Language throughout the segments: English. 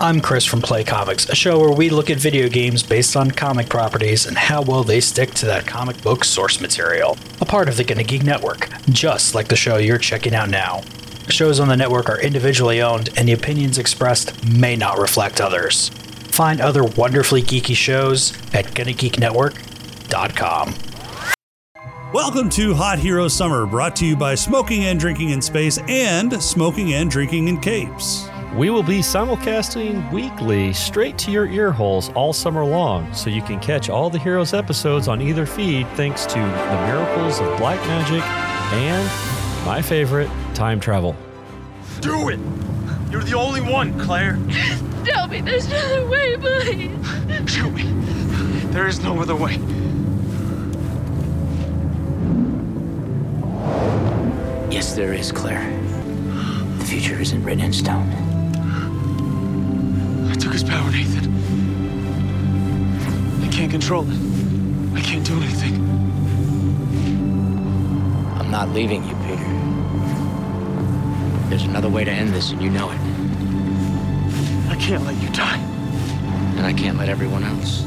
I'm Chris from Play Comics, a show where we look at video games based on comic properties and how well they stick to that comic book source material. A part of the Gonna Geek Network, just like the show you're checking out now. Shows on the network are individually owned, and the opinions expressed may not reflect others. Find other wonderfully geeky shows at GonnaGeekNetwork.com. Welcome to Hot Hero Summer, brought to you by Smoking and Drinking in Space and Smoking and Drinking in Capes. We will be simulcasting weekly straight to your ear holes all summer long, so you can catch all the Heroes episodes on either feed thanks to the miracles of black magic and my favorite, time travel. Do it! You're the only one, Claire. Tell me there's no other way, please. Shoot me. There is no other way. Yes, there is, Claire. The future isn't written in stone. I took his power, Nathan. I can't control it. I can't do anything. I'm not leaving you, Peter. There's another way to end this, and you know it. I can't let you die. And I can't let everyone else.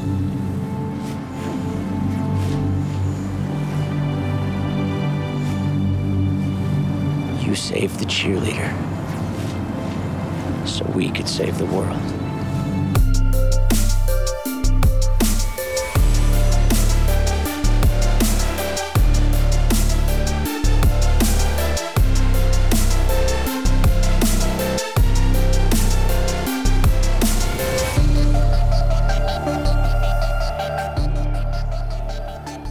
You saved the cheerleader. So we could save the world.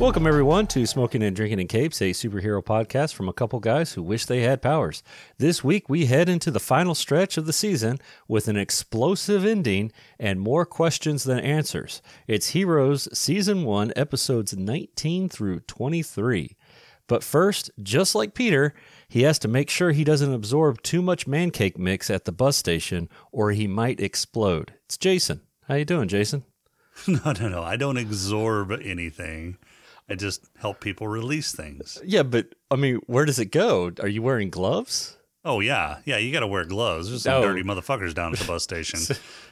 Welcome, everyone, to Smoking and Drinking in Capes, a superhero podcast from a couple guys who wish they had powers. This week, we head into the final stretch of the season with an explosive ending and more questions than answers. It's Heroes Season 1, episodes 19 through 23. But first, just like Peter, he has to make sure he doesn't absorb too much mancake mix at the bus station or he might explode. It's Jason. How you doing, Jason? No, no, no. I don't absorb anything. I just help people release things. Yeah, but I mean, where does it go? Are you wearing gloves? Oh, yeah. Yeah, you got to wear gloves. There's some Oh. dirty motherfuckers down at the bus station.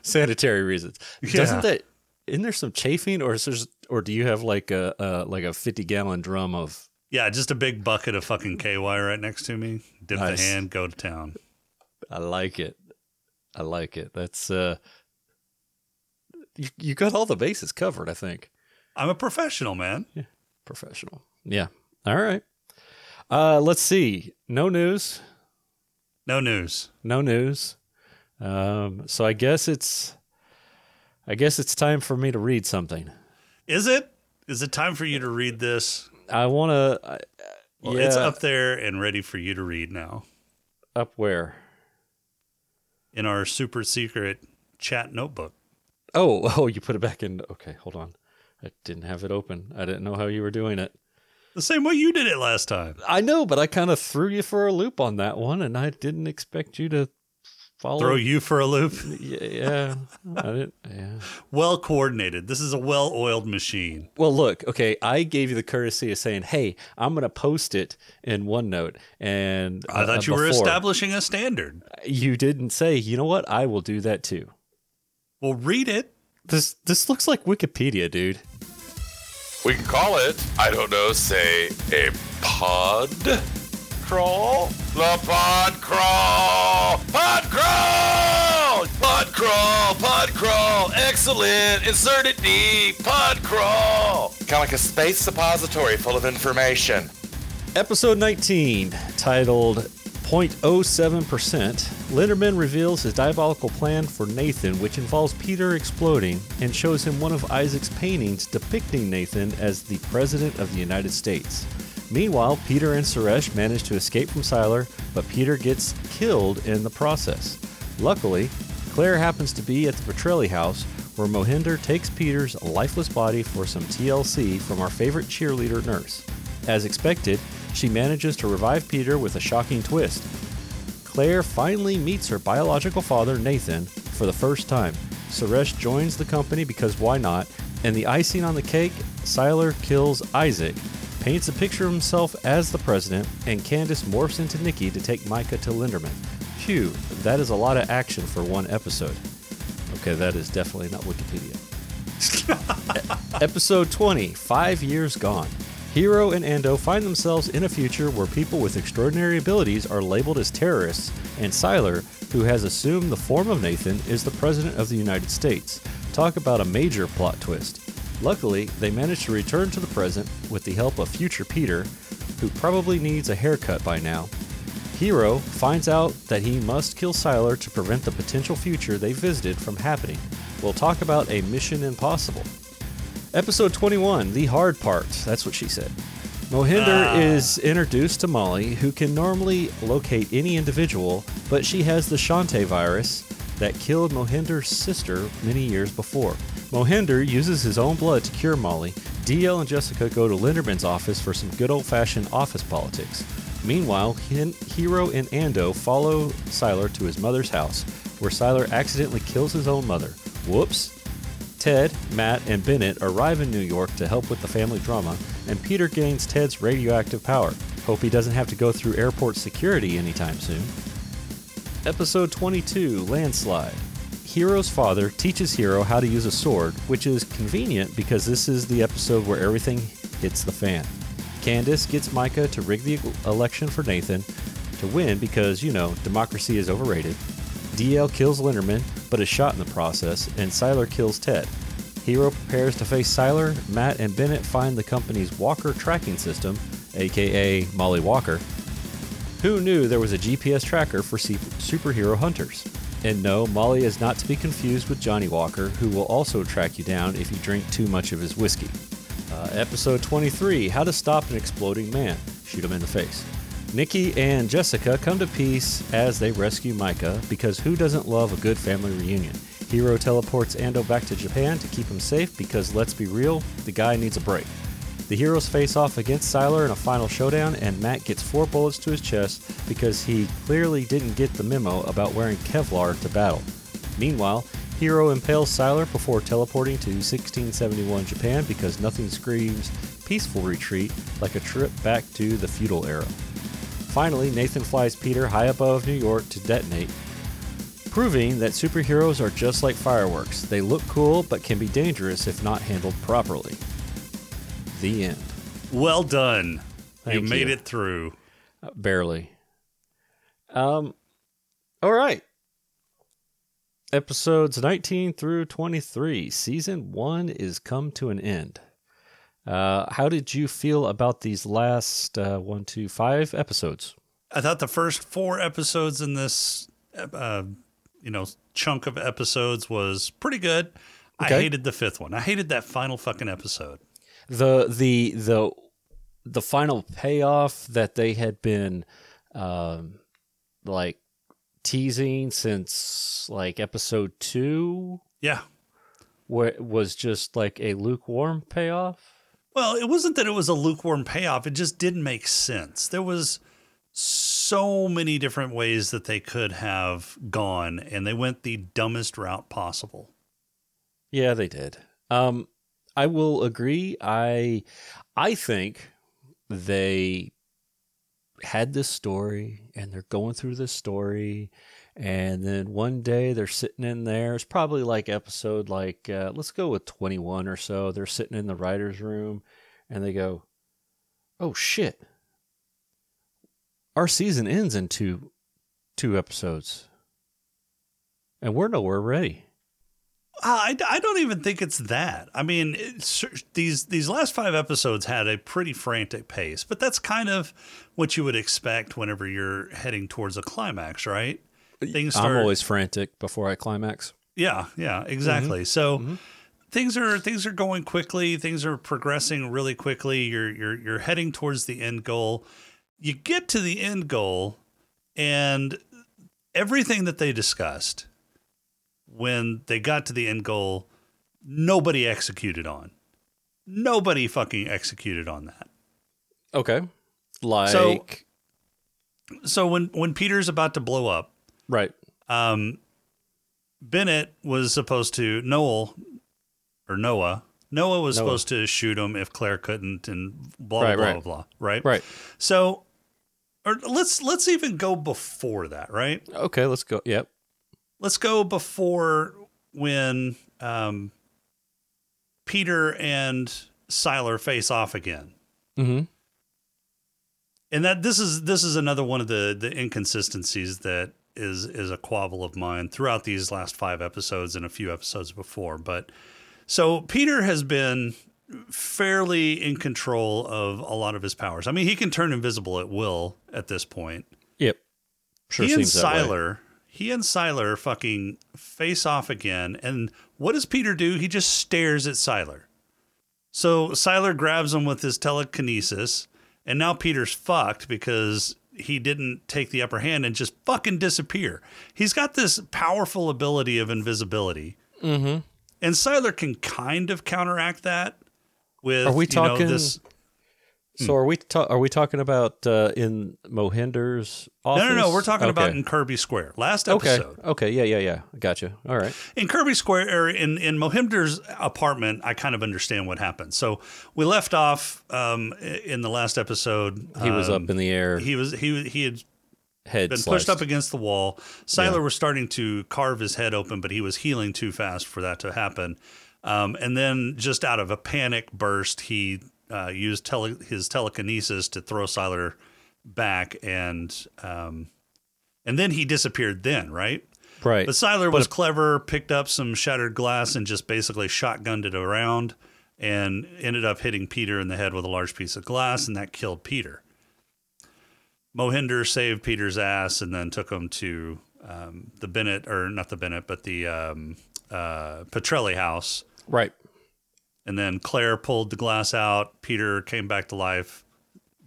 Sanitary reasons. Yeah. Doesn't that? Isn't there some chafing, or is there, or do you have like a uh, like a fifty gallon drum of? yeah, just a big bucket of fucking KY right next to me. Dip Nice. the hand, go to town. I like it. I like it. That's uh, you you got all the bases covered. I think I'm a professional, man. Professional. Yeah. All right. Uh, let's see. No news. No news. No news. Um, so I guess it's, I guess it's time for me to read something. Is it? Is it time for you to read this? I want to. Well, yeah, it's up there and ready for you to read now up where? in our super secret chat notebook. Oh, oh, you put it back in. Okay, hold on. I didn't have it open. I didn't know how you were doing it. The same way you did it last time. I know, but I kind of threw you for a loop on that one, and I didn't expect you to follow. Throw you for a loop. Yeah, yeah. I didn't. Yeah. Well coordinated. This is a well oiled machine. Well, look. Okay, I gave you the courtesy of saying, "Hey, I'm going to post it in OneNote," and I uh, thought you were before. establishing a standard. You didn't say, "You know what? I will do that too." Well, read it. This this looks like Wikipedia, dude. We can call it, I don't know, say a pod crawl? The pod crawl! Pod crawl! Pod crawl! Pod crawl! Excellent! Insert it deep! Pod crawl! Kind of like a space suppository full of information. Episode 19, titled 0.07%, Linderman reveals his diabolical plan for Nathan, which involves Peter exploding and shows him one of Isaac's paintings depicting Nathan as the President of the United States. Meanwhile, Peter and Suresh manage to escape from Sylar, but Peter gets killed in the process. Luckily, Claire happens to be at the Petrelli house, where Mohinder takes Peter's lifeless body for some TLC from our favorite cheerleader nurse. As expected, she manages to revive Peter with a shocking twist. Claire finally meets her biological father, Nathan, for the first time. Suresh joins the company because why not? And the icing on the cake, Sylar kills Isaac, paints a picture of himself as the president, and Candice morphs into Niki to take Micah to Linderman. Phew, that is a lot of action for one episode. Okay, that is definitely not Wikipedia. Episode 20 Five Years Gone. Hiro and Ando find themselves in a future where people with extraordinary abilities are labeled as terrorists, and Sylar, who has assumed the form of Nathan, is the President of the United States. Talk about a major plot twist. Luckily, they manage to return to the present with the help of future Peter, who probably needs a haircut by now. Hiro finds out that he must kill Sylar to prevent the potential future they visited from happening. We'll talk about a mission impossible. Episode 21, The Hard Part. That's what she said. Mohinder ah. is introduced to Molly, who can normally locate any individual, but she has the Shanti virus that killed Mohinder's sister many years before. Mohinder uses his own blood to cure Molly. DL and Jessica go to Linderman's office for some good old fashioned office politics. Meanwhile, Hiro and Ando follow Sylar to his mother's house, where Sylar accidentally kills his own mother. Whoops. Ted, Matt, and Bennet arrive in New York to help with the family drama, and Peter gains Ted's radioactive power. Hope he doesn't have to go through airport security anytime soon. Episode 22 Landslide. Hiro's father teaches Hiro how to use a sword, which is convenient because this is the episode where everything hits the fan. Candice gets Micah to rig the election for Nathan to win because, you know, democracy is overrated. DL kills Linderman, but is shot in the process, and Sylar kills Ted. Hiro prepares to face Sylar, Matt and Bennet find the company's Walker tracking system, aka Molly Walker. Who knew there was a GPS tracker for superhero hunters? And no, Molly is not to be confused with Johnnie Walker, who will also track you down if you drink too much of his whiskey. Uh, episode 23 How to Stop an Exploding Man. Shoot him in the face. Niki and Jessica come to peace as they rescue Micah because who doesn't love a good family reunion? Hiro teleports Ando back to Japan to keep him safe because let's be real, the guy needs a break. The heroes face off against Sylar in a final showdown, and Matt gets four bullets to his chest because he clearly didn't get the memo about wearing Kevlar to battle. Meanwhile, Hiro impales Sylar before teleporting to 1671 Japan because nothing screams peaceful retreat like a trip back to the feudal era. Finally, Nathan flies Peter high above New York to detonate, proving that superheroes are just like fireworks. They look cool but can be dangerous if not handled properly. The end. Well done. you made you. it through. Uh, barely. Um, all right. Episodes 19 through 23. Season 1 is come to an end. Uh, how did you feel about these last uh, one, two, five episodes? I thought the first four episodes in this, uh, you know, chunk of episodes was pretty good. I hated the fifth one. I hated that final fucking episode. the the the the final payoff that they had been um like teasing since like episode 2 Yeah. where was just like a lukewarm payoff Well, it wasn't that it was a lukewarm payoff. It just didn't make sense. There was so many different ways that they could have gone, and they went the dumbest route possible. yeah they did um i will agree i i think they had this story and they're going through this story and then one day they're sitting in there. It's probably like episode like uh, let's go with 21 or so. They're sitting in the writers room and they go oh shit. Our season ends in two two episodes. And we're nowhere ready. I, I don't even think it's that. I mean, these these last five episodes had a pretty frantic pace, but that's kind of what you would expect whenever you're heading towards a climax, right? Things i'm always frantic before i climax Yeah, yeah, exactly. Mm-hmm. So mm-hmm. things are things are going quickly, things are progressing really quickly. You're you're you're heading towards the end goal. You get to the end goal and everything that they discussed when they got to the end goal, nobody executed on. Nobody fucking executed on that. okay like So- So when when Peter's about to blow up, right um, Bennet was supposed to Noel or Noah. Noah was Noah. supposed to shoot him if Claire couldn't, and blah Right, blah right. blah blah. Right, right So, or let's let's even go before that. Right, okay let's go yep let's go before when um, Peter and Sylar face off again. Mhm. And that this is this is another one of the the inconsistencies that is is a quabble of mine throughout these last five episodes and a few episodes before. But so Peter has been fairly in control of a lot of his powers. I mean, he can turn invisible at will at this point. Yep. Sure he and. Sylar, he and Sylar fucking face off again. And what does Peter do? He just stares at Sylar. So Sylar grabs him with his telekinesis, and now Peter's fucked because he didn't take the upper hand and just fucking disappear. He's got this powerful ability of invisibility. Mm-hmm. And Sylar can kind of counteract that with Are we you know, talking- this So are we ta- are we talking about uh, in Mohinder's office? No, no, no. We're talking about in Kirby Square. Last episode. Okay. Okay. Yeah. Yeah. Yeah. Gotcha. All right. in Kirby Square or in in Mohinder's apartment, I kind of understand what happened. So we left off um, in the last episode. He was um, up in the air, He was he he had head been sliced. pushed up against the wall. Sylar Yeah. was starting to carve his head open, but he was healing too fast for that to happen. Um, and then, just out of a panic burst, he uh, used tele- his telekinesis to throw Sylar back, and um, and then he disappeared. Then, right? Right. But Sylar was clever, picked up some shattered glass and just basically shotgunned it around and ended up hitting Peter in the head with a large piece of glass, and that killed Peter. Mohinder saved Peter's ass and then took him to um, the Bennet, or not the Bennet, but the um, uh, Petrelli house. right. And then Claire pulled the glass out. Peter came back to life.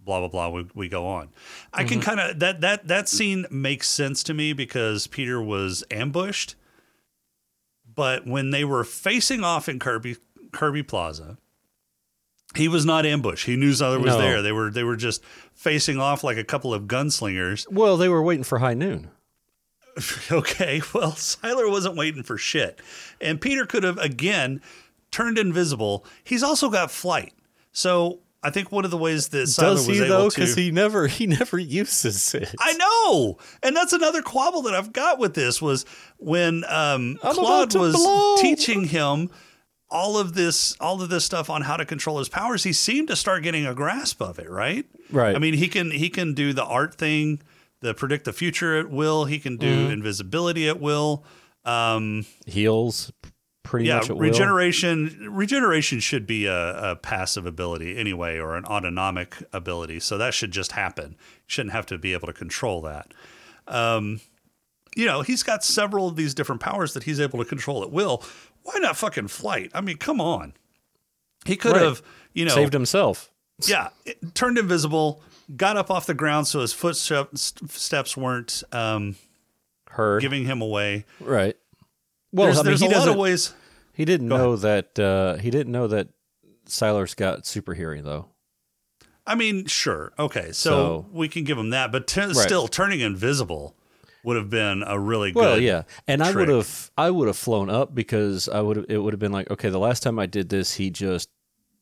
Blah blah blah. We, we go on. I can mm-hmm. kind of that that that scene makes sense to me because Peter was ambushed. But when they were facing off in Kirby Kirby Plaza, he was not ambushed. He knew Sylar was No. there. They were they were just facing off like a couple of gunslingers. Well, they were waiting for high noon. Okay, well, Sylar wasn't waiting for shit. And Peter could have, again, turned invisible. He's also got flight. So I think one of the ways that Sylar Does he though? Because he never he never uses it. I know. And that's another quabble that I've got with this was when um, Claude was blow. teaching him all of this all of this stuff on how to control his powers he seemed to start getting a grasp of it right Right. i mean he can he can do the art thing the predict the future at will he can do Mm-hmm. invisibility at will um Heals pretty yeah much at will. regeneration regeneration should be a, a passive ability anyway or an autonomic ability so that should just happen you shouldn't have to be able to control that um you know he's got several of these different powers that he's able to control at will why not fucking flight i mean come on he could Right. have you know Saved himself. yeah, it turned invisible, got up off the ground so his footsteps weren't um, Heard. giving him away. right. Well, there's I mean, there's a lot of ways. He didn't Go know that. Uh, he didn't know that Sylar's got super hearing though. I mean, sure, okay, so, So- we can give him that, but t- still, turning invisible would have been a really good. Well, yeah, and I would have I would have flown up because I would it would have been like okay, the last time I did this, he just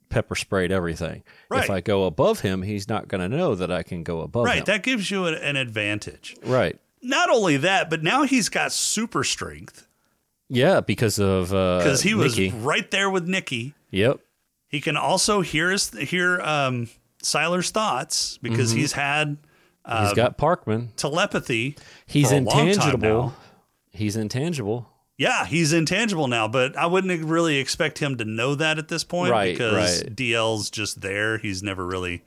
pepper sprayed everything. Right. If I go above him, he's not going to know that I can go above right. him. That gives you an, an advantage. right. Not only that, but now he's got super strength Yeah, because of uh, because he was Niki. right there with Niki. Yep. He can also hear his hear um, Sylar's thoughts because Mm-hmm. he's had uh, he's got Parkman. telepathy. He's for a long time intangible. He's intangible. Yeah, he's intangible now, but I wouldn't really expect him to know that at this point Right, because right. DL's just there. He's never really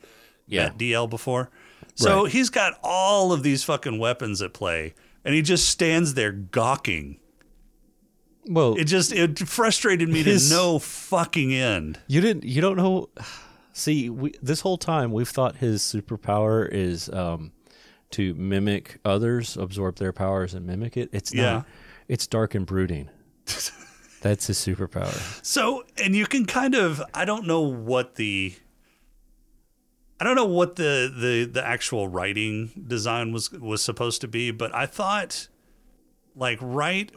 Yeah. met DL before. So Right. he's got all of these fucking weapons at play and he just stands there gawking. Well, It just it frustrated me His- to no fucking end. you didn't. You don't know. See, we, this whole time we've thought his superpower is um, to mimic others, absorb their powers, and mimic it. It's not. Yeah. It's dark and brooding. That's his superpower. So, and you can kind of I don't know what the I don't know what the the the actual writing design was was supposed to be, but I thought like right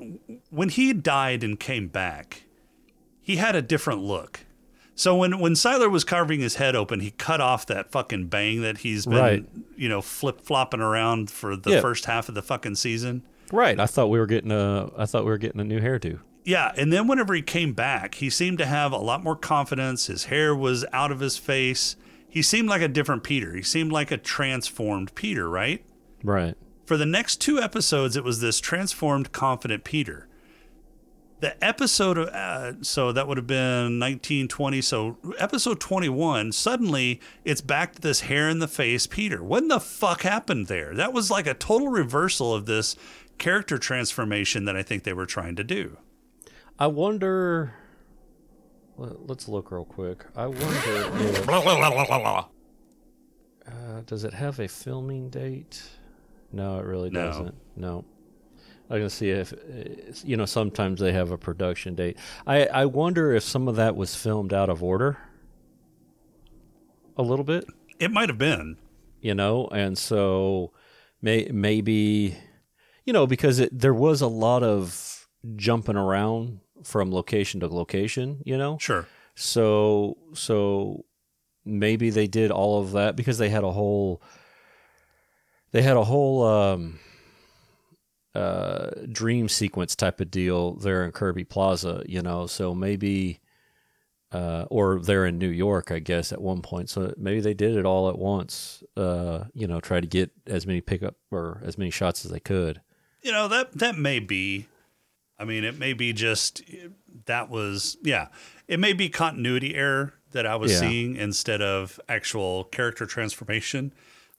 when he died and came back, he had a different look. So when when Siler was carving his head open, he cut off that fucking bang that he's been Right. you know flip flopping around for the Yeah. first half of the fucking season. Right. I thought we were getting a. I thought we were getting a new hairdo. Yeah, and then whenever he came back, he seemed to have a lot more confidence. His hair was out of his face. He seemed like a different Peter. He seemed like a transformed Peter, right? Right. For the next two episodes, it was this transformed, confident Peter. The episode of, uh, so that would have been 1920. So episode 21, suddenly it's back to this hair in the face Peter. What in the fuck happened there? That was like a total reversal of this character transformation that I think they were trying to do. I wonder. let- Let's look real quick. I wonder if. Uh, does it have a filming date? No, it really No. doesn't. No. I can see if you know. Sometimes they have a production date. I I wonder if some of that was filmed out of order. A little bit, It might have been. you know, and so may maybe, you know, because it, there was a lot of jumping around from location to location, you know. Sure. So so maybe they did all of that because they had a whole they had a whole um uh dream sequence type of deal there in Kirby Plaza, you know. So maybe uh or they're in New York, I guess at one point. So maybe they did it all at once. Uh, you know, try to get as many pickup or as many shots as they could. You know, that that may be I mean, it may be just that was yeah. It may be continuity error that I was Yeah. seeing instead of actual character transformation.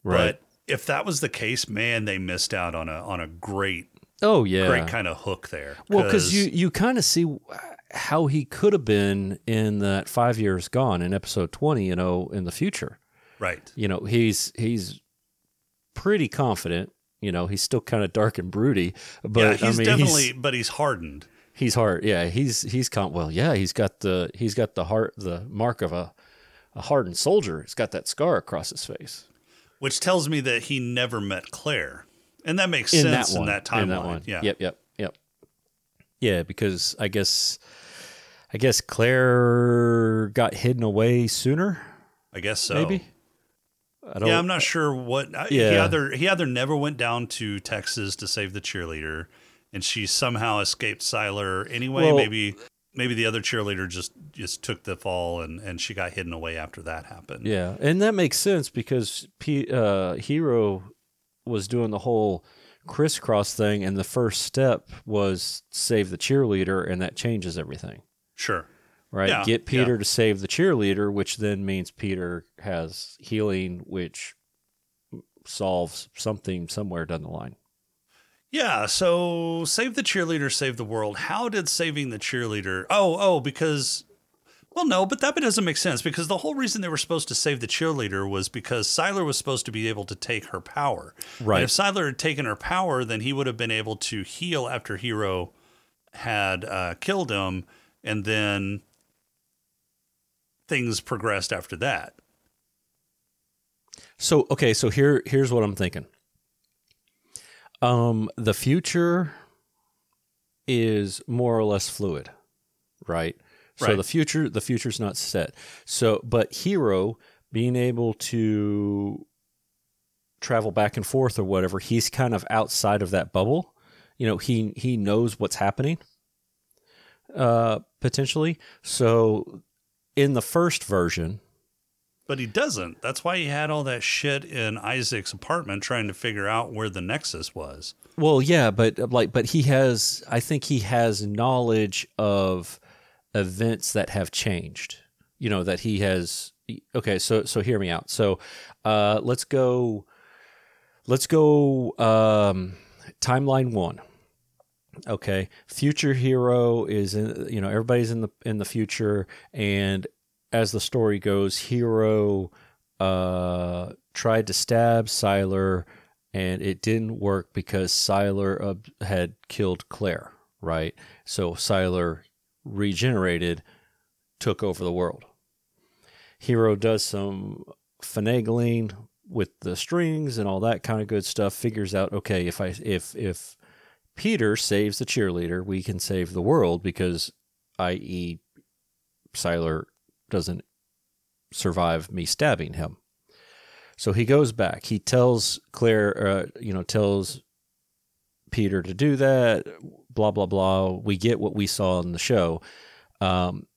Right. But if that was the case, man, they missed out on a on a great Oh yeah. great kind of hook there. Well, because you you kind of see how he could have been in that five years gone in episode twenty. You know, in the future. right. You know, he's he's pretty confident. You know, he's still kind of dark and broody, but yeah, he's I mean, definitely he's, but he's hardened. he's hard. Yeah, he's he's con- well. Yeah, he's got the he's got the heart the mark of a a hardened soldier. He's got that scar across his face. Which tells me that he never met Claire. And that makes in sense that one. in that timeline. In that one. Yeah. Yep. Yep. Yep. Yeah, because I guess I guess Claire got hidden away sooner. I guess so. maybe. I don't. Yeah, I'm not sure what. I- He either he either never went down to Texas to save the cheerleader, and she somehow escaped Sylar anyway. Well- maybe maybe the other cheerleader just just took the fall and and she got hidden away after that happened. Yeah, and that makes sense because P, uh, Hiro was doing the whole crisscross thing, and the first step was save the cheerleader, and that changes everything, Sure. right? Yeah, Get Peter yeah. to save the cheerleader, which then means Peter has healing, which solves something somewhere down the line. Yeah, so save the cheerleader, save the world. How did saving the cheerleader? Oh, oh, because well, no, but that doesn't make sense because the whole reason they were supposed to save the cheerleader was because Sylar was supposed to be able to take her power. Right. And if Sylar had taken her power, then he would have been able to heal after Hiro had uh, killed him, and then things progressed after that. So okay, so here here's what I'm thinking. Um, the future is more or less fluid, right? So Right. the future the future's not set. So but Hiro being able to travel back and forth or whatever, he's kind of outside of that bubble. You know, he he knows what's happening. Uh potentially. So in the first version, But he doesn't. That's why he had all that shit in Isaac's apartment trying to figure out where the Nexus was. Well, yeah, but like, but he has. I think he has knowledge of events that have changed. You know that he has. Okay, so so hear me out. So, uh, let's go. Let's go. Um, timeline one. Okay, future Hiro is in. You know, everybody's in the in the future, and as the story goes, Hiro uh tried to stab Sylar and it didn't work because Sylar uh, had killed Claire, right? So Sylar regenerated, took over the world. Hiro does some finagling with the strings and all that kind of good stuff. Figures out, okay, if I if if Peter saves the cheerleader, we can save the world because, i.e., Sylar doesn't survive me stabbing him. So he goes back. He tells Claire, uh, you know, tells Peter to do that. Blah blah blah. We get what we saw in the show, um,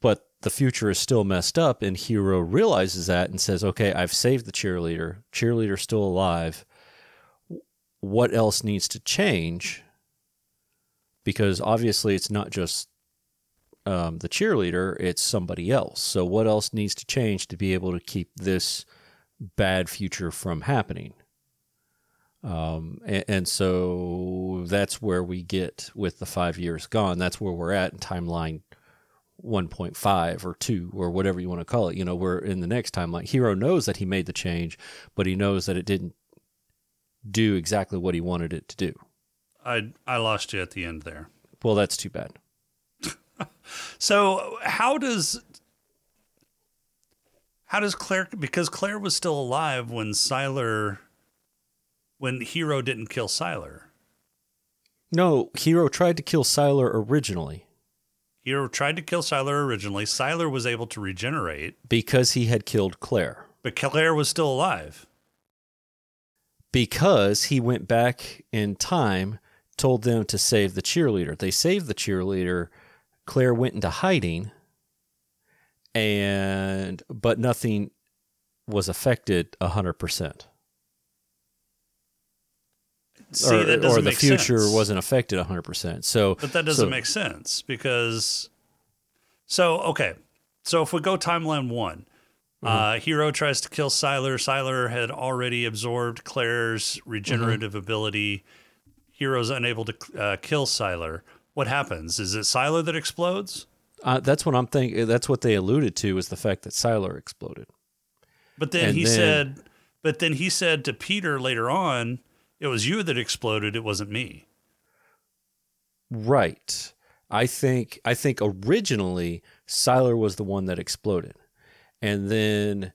but the future is still messed up. And Hiro realizes that and says, "Okay, I've saved the cheerleader. Cheerleader's still alive. What else needs to change?" Because obviously, it's not just um, the cheerleader; it's somebody else. So, what else needs to change to be able to keep this bad future from happening? Um, and, and so that's where we get with the five years gone. That's where we're at in timeline 1.5 or 2 or whatever you want to call it. You know, we're in the next timeline. Hiro knows that he made the change, but he knows that it didn't do exactly what he wanted it to do. I I lost you at the end there. Well, that's too bad. So how does how does Claire because Claire was still alive when Sylar when Hiro didn't kill Sylar. No, Hiro tried to kill Sylar originally Hiro tried to kill Sylar originally. Sylar was able to regenerate, because he had killed Claire. but Claire was still alive. because he went back in time, told them to save the cheerleader. They saved the cheerleader. Claire went into hiding, and but nothing was affected hundred percent. See, Or, that doesn't or the make future sense. wasn't affected hundred percent. So, But that doesn't so- make sense because so okay. So if we go timeline one, Mm-hmm. uh, Hiro tries to kill Sylar. Sylar had already absorbed Claire's regenerative Mm-hmm. ability. Hiro's unable to uh, kill Sylar. What happens? Is it Sylar that explodes? Uh, that's what I'm thinking. That's what they alluded to is the fact that Sylar exploded. But then And he then- said, but then he said to Peter later on, "It was you that exploded. It wasn't me." Right. I think I think originally Sylar was the one that exploded. And then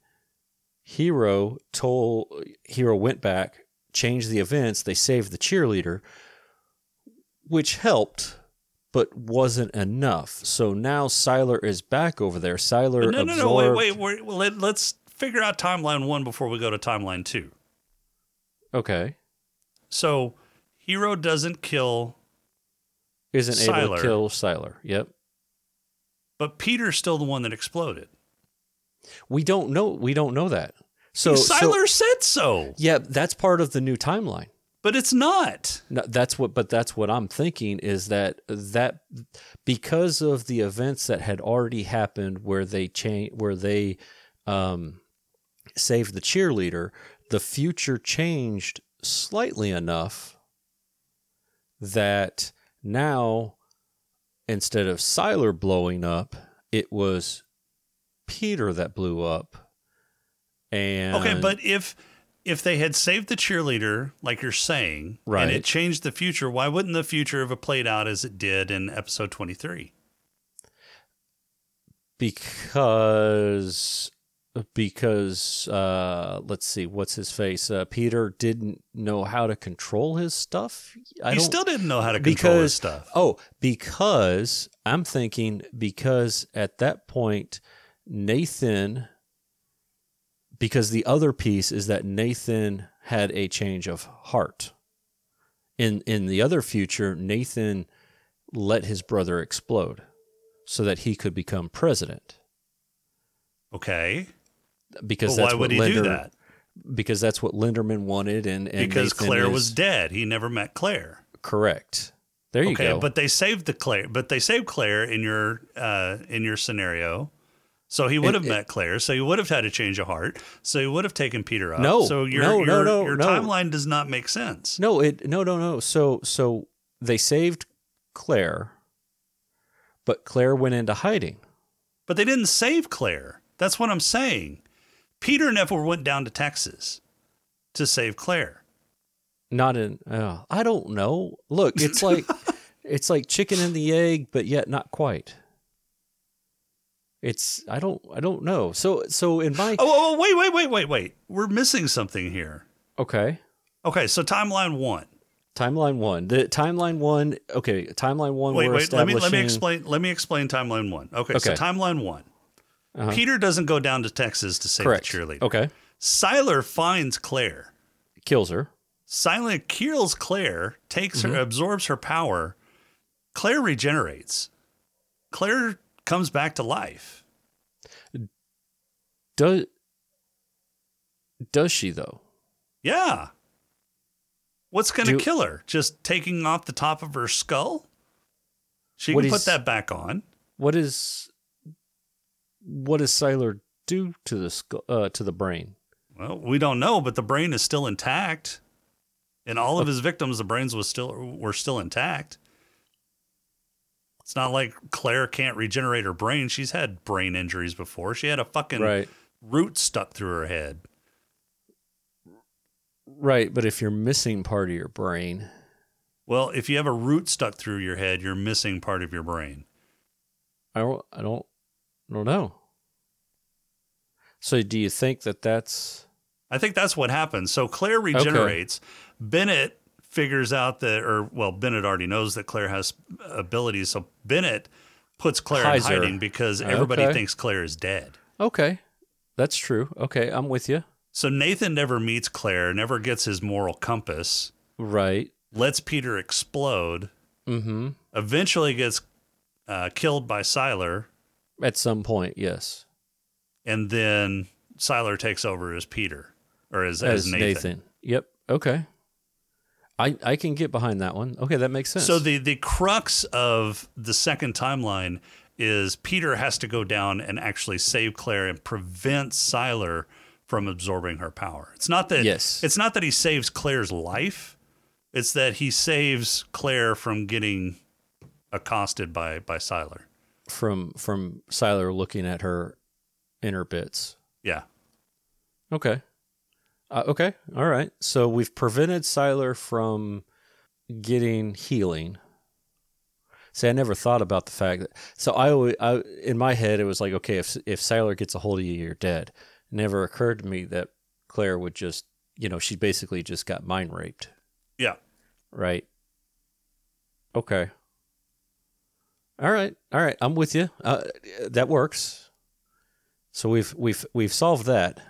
Hiro told Hiro went back, changed the events, they saved the cheerleader, which helped but wasn't enough. So now Sylar is back over there. Sylar no, no, absorbed no. Wait, wait. We're, let, let's figure out timeline one before we go to timeline two. Okay. So Hiro doesn't kill, Isn't able to kill Sylar. Yep. but Peter's still the one that exploded. We don't know we don't know that. So Sylar so said so, yeah, that's part of the new timeline. But it's not. No, that's what, but that's what I'm thinking is that that because of the events that had already happened, where they change, where they um, saved the cheerleader, the future changed slightly enough that now instead of Sylar blowing up, it was Peter that blew up. And Okay, but if if they had saved the cheerleader, like you're saying, right. and it changed the future, why wouldn't the future have played out as it did in episode 23? because because uh let's see what's his face uh peter didn't know how to control his stuff i he still didn't know how to control because his stuff. oh because i'm thinking because at that point nathan because the other piece is that nathan had a change of heart in in the other future nathan let his brother explode so that he could become president Okay. because Well, that's why what would he Linder, do that? Because that's what Linderman wanted, and, and Because Nathan Claire is was dead. He never met Claire. correct. There you okay, go. but they saved the Claire. But they saved Claire in your uh, in your scenario. So he would have it- met Claire. So he would have had a change of heart. So he would have taken Peter up. No, So your no, your, no, no, your no. timeline does not make sense. no, it no no no. So so they saved Claire, but Claire went into hiding. But they didn't save Claire. That's what I'm saying. Peter never went down to Texas to save Claire. Not in. Uh, I don't know. Look, it's like it's like chicken and the egg, but yet not quite. It's I don't I don't know. So so in my Oh, oh, wait, wait, wait, wait, wait. We're missing something here. okay. Okay, so timeline one. Timeline one. The timeline one. Okay, timeline one. Wait, wait. Let me let me explain. Let me explain timeline one. Okay, so timeline one. Uh-huh. Peter doesn't go down to Texas to save Correct. the cheerleader. Okay. Sylar finds Claire. Kills her. Silent kills Claire, takes her, absorbs her power. Claire regenerates. Claire comes back to life. Does does she though? Yeah. What's going to kill her? Just taking off the top of her skull? She can put that back on. What is what does Sylar do to the skull, uh, to the brain? Well, we don't know, but the brain is still intact. In all of his victims, the brains was still were still intact. It's not like Claire can't regenerate her brain. She's had brain injuries before. She had a fucking Right. root stuck through her head. Right, but if you're missing part of your brain, Well, if you have a root stuck through your head, you're missing part of your brain. I don't I don't I don't know. So do you think that that's I think that's what happens. So Claire regenerates. Bennet figures out that, or well, Bennet already knows that Claire has abilities. So Bennet puts Claire Hides her. in hiding because everybody Okay. thinks Claire is dead. Okay. That's true. Okay, I'm with you. So Nathan never meets Claire, never gets his moral compass, Right. lets Peter explode, Mm-hmm. eventually gets uh, killed by Sylar, At some point, yes. and then Sylar takes over as Peter or as, as, As Nathan. Nathan. Yep. Okay. I I can get behind that one. Okay, that makes sense. So the the crux of the second timeline is Peter has to go down and actually save Claire and prevent Sylar from absorbing her power. It's not that Yes. it's not that he saves Claire's life. It's that he saves Claire from getting accosted by by Sylar. from from Sylar looking at her inner bits. Yeah. Okay. Uh, okay. All right. So we've prevented Sylar from getting healing. See, I never thought about the fact that. So I, always, I in my head, it was like, okay, if if Sylar gets a hold of you, you're dead. It never occurred to me that Claire would just, you know, she basically just got mind raped, Yeah. right? Okay. All right. All right. I'm with you. Uh, that works. So we've we've we've solved that.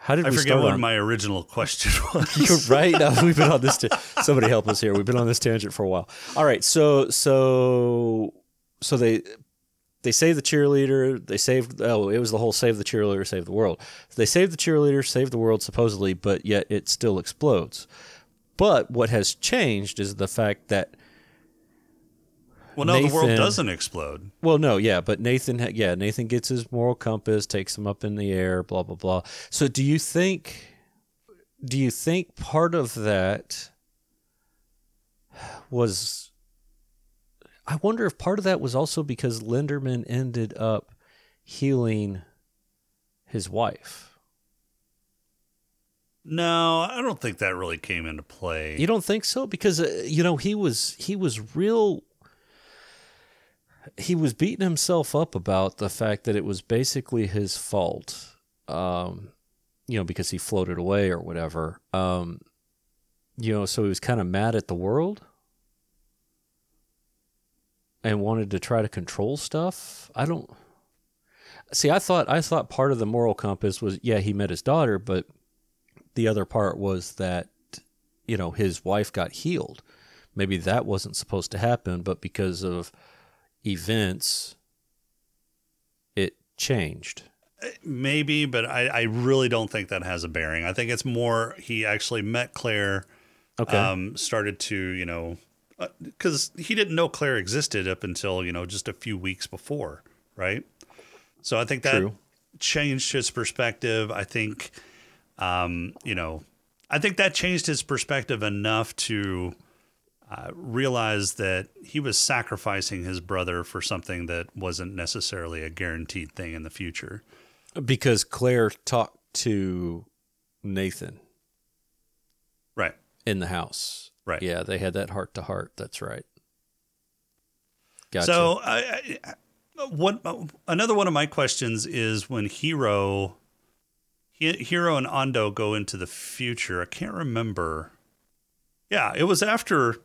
How did I we forget start what on? my original question was. You're right. No, we've been on this. Somebody help us here. We've been on this tangent for a while. All right. So so so they they save the cheerleader. They saved. Oh, it was the whole save the cheerleader, save the world. They save the cheerleader, save the world, supposedly, but yet it still explodes. But what has changed is the fact that well, no, the world doesn't explode. well, no, yeah, but Nathan, yeah, Nathan gets his moral compass, takes him up in the air, blah blah blah. So, do you think, do you think part of that was? I wonder if part of that was also because Linderman ended up healing his wife. No, I don't think that really came into play. You don't think so? Because uh, you know he was he was real. He was beating himself up about the fact that it was basically his fault, um, you know, because he floated away or whatever. Um, you know, so he was kind of mad at the world and wanted to try to control stuff. I don't see. I thought I thought part of the moral compass was yeah he met his daughter, but the other part was that you know his wife got healed maybe that wasn't supposed to happen but because of events it changed Maybe, but I, I really don't think that has a bearing. I think it's more he actually met Claire, okay um, started to, you know, because he didn't know Claire existed up until, you know, just a few weeks before, right? So I think that True. changed his perspective. I think, um, you know, I think that changed his perspective enough to uh, realize that he was sacrificing his brother for something that wasn't necessarily a guaranteed thing in the future. because claire talked to nathan Right. in the house Right. yeah they had that heart to heart that's right gotcha So, I, I, what another one of my questions is when Hiro, Hiro and Ando go into the future. I can't remember. Yeah, it was after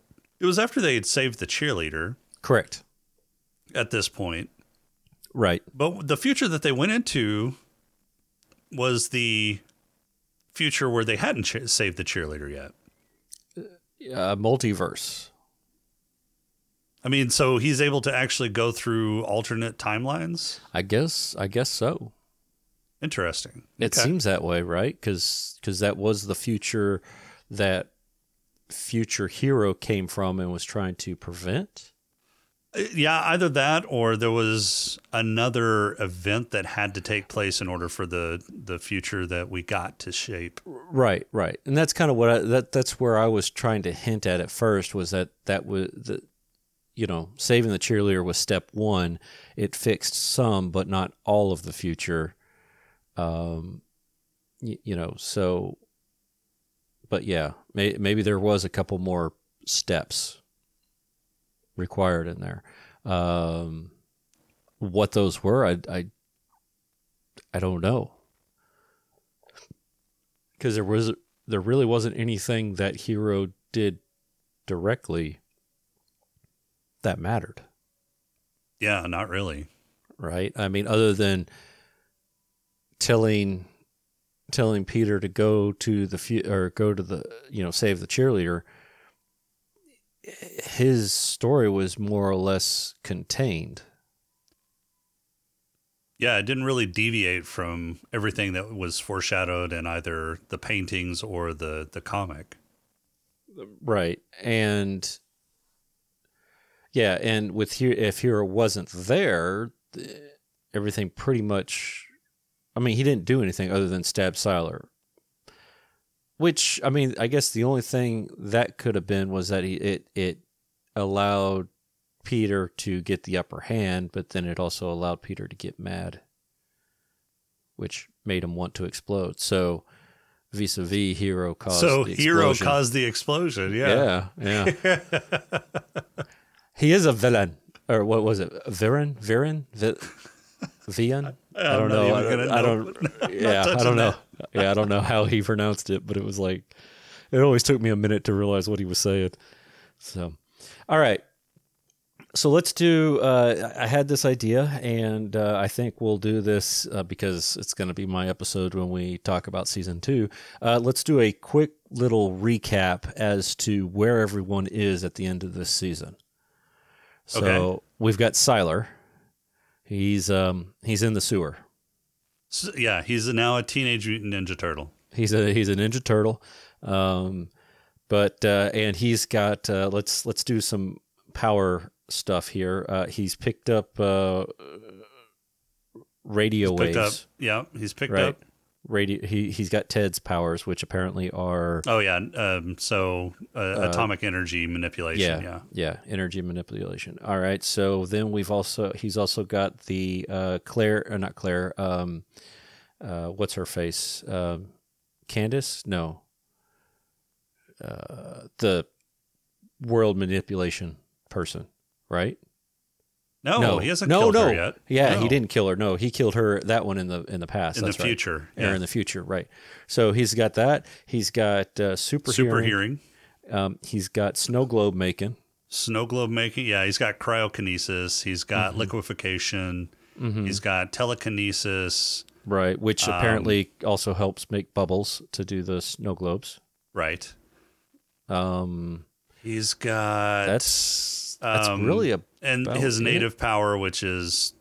it was after they had saved the cheerleader correct at this point. right But the future that they went into was the future where they hadn't ch- saved the cheerleader yet. Uh, multiverse. I mean, so he's able to actually go through alternate timelines. I guess. I guess so. Interesting. It Okay. seems that way, right? Because cuz that was the future that future Hiro came from and was trying to prevent. Uh, Yeah, either that or there was another event that had to take place in order for the the future that we got to shape. Right, right, and that's kind of what I, that that's where I was trying to hint at at first was that that was the, you know, saving the cheerleader was step one. It fixed some, but not all of the future. Um, you, you know, so, but yeah, may, maybe there was a couple more steps required in there. Um, what those were, I, I, I don't know because there was there really wasn't anything that Hiro did directly that mattered Yeah, not really. right i mean other than telling telling peter to go to the fu- or go to the you know save the cheerleader his story was more or less contained Yeah, it didn't really deviate from everything that was foreshadowed in either the paintings or the the comic. Right. And yeah, and with here if Hiro wasn't there, everything pretty much I mean, he didn't do anything other than stab Sylar. Which I mean, I guess the only thing that could have been was that he it it allowed Peter to get the upper hand, but then it also allowed Peter to get mad, which made him want to explode. So vis-a-vis Hiro caused so the Hiro explosion. caused the explosion. Yeah. Yeah, yeah. he is a villain, or what was it? Viren, Viren, Vi- Vian. I don't know. even gonna I don't. Yeah, I don't know. Yeah, I don't know how he pronounced it, but it was like it always took me a minute to realize what he was saying. So, all right. So let's do. Uh, I had this idea, and uh, I think we'll do this uh, because it's going to be my episode when we talk about season two. Uh, let's do a quick little recap as to where everyone is at the end of this season. So Okay. we've got Sylar. He's um he's in the sewer. So, yeah, he's now a teenage mutant ninja turtle. He's a he's a ninja turtle, um, but uh, and he's got uh, let's let's do some power stuff here. Uh, he's picked up uh, radio Picked up. waves, Yeah, he's picked right? up. Radio. He he's got Ted's powers, which apparently are Oh yeah. Um, so uh, atomic energy manipulation. yeah, Yeah. yeah, energy manipulation. All right. So then we've also he's also got the uh, Claire, or not Claire. Um, uh, what's her face? Um, Candice? No. Uh, the world manipulation person, right? No, he hasn't no, killed no. her yet. Yeah, No. he didn't kill her. No, he killed her. That one in the in the past. In the right. future. Or in the future, right? So he's got that. He's got uh, super Super hearing. hearing. Um, he's got snow globe making. Snow globe making. Yeah, he's got cryokinesis. He's got Mm-hmm. liquefaction. He's got telekinesis. Right, which Um, apparently also helps make bubbles to do the snow globes. Right. Um, He's got that's that's um, really a and his it. native power, which is